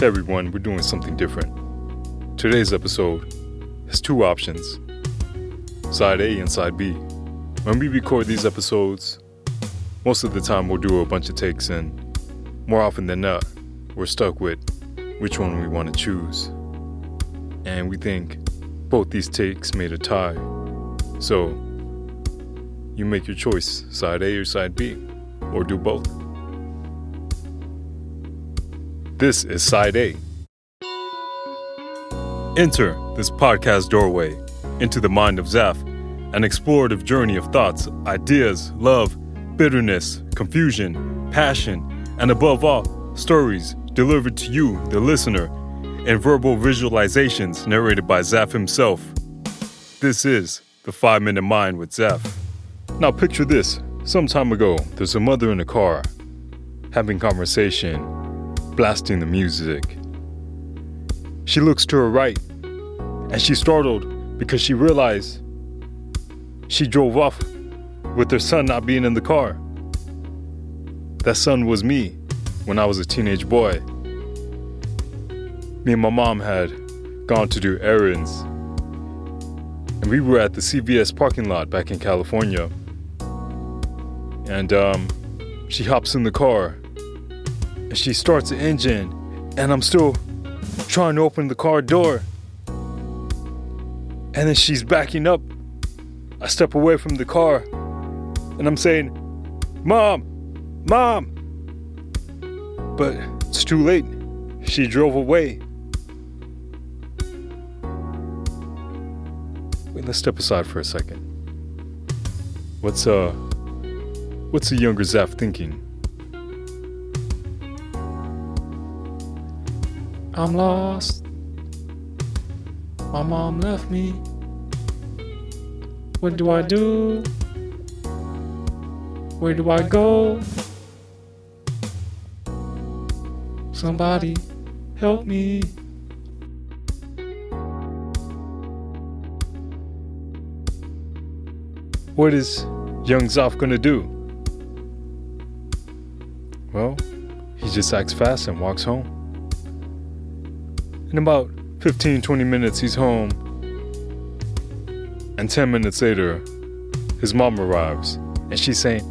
Hey everyone, we're doing something different. Today's episode has two options side A and side B. When we record these episodes, most of the time we'll do a bunch of takes, and more often than not, we're stuck with which one we want to choose. And we think both these takes made a tie. So, you make your choice side A or side B, or do both. This is Side A. Enter this podcast doorway into the mind of Zaf, an explorative journey of thoughts, ideas, love, bitterness, confusion, passion, and above all, stories delivered to you, the listener, in verbal visualizations narrated by Zaf himself. This is the Five Minute Mind with Zaf. Now, picture this some time ago, there's a mother in a car having conversation blasting the music. She looks to her right and she's startled because she realized she drove off with her son not being in the car. That son was me when I was a teenage boy. Me and my mom had gone to do errands, and we were at the CVS parking lot back in California. And um, she hops in the car and she starts the engine, and I'm still trying to open the car door. And then she's backing up. I step away from the car, and I'm saying, Mom, Mom. But it's too late. She drove away. Wait, let's step aside for a second. What's uh what's the younger Zaf thinking? I'm lost. My mom left me. What do I do? Where do I go? Somebody help me. What is young Zaf gonna do? Well, he just acts fast and walks home. In about 15 20 minutes, he's home. And 10 minutes later, his mom arrives and she's saying,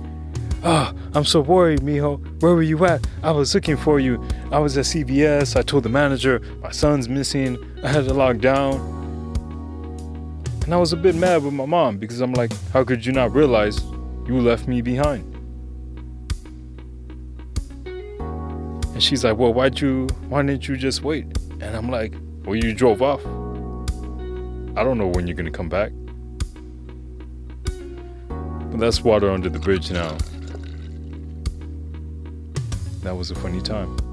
oh, I'm so worried, mijo. Where were you at? I was looking for you. I was at CVS. I told the manager my son's missing. I had to lock down. And I was a bit mad with my mom because I'm like, how could you not realize you left me behind? And she's like, well, why'd you, why didn't you just wait? And I'm like, well, you drove off. I don't know when you're gonna come back. But that's water under the bridge now. That was a funny time.